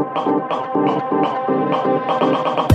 フフフフフフ。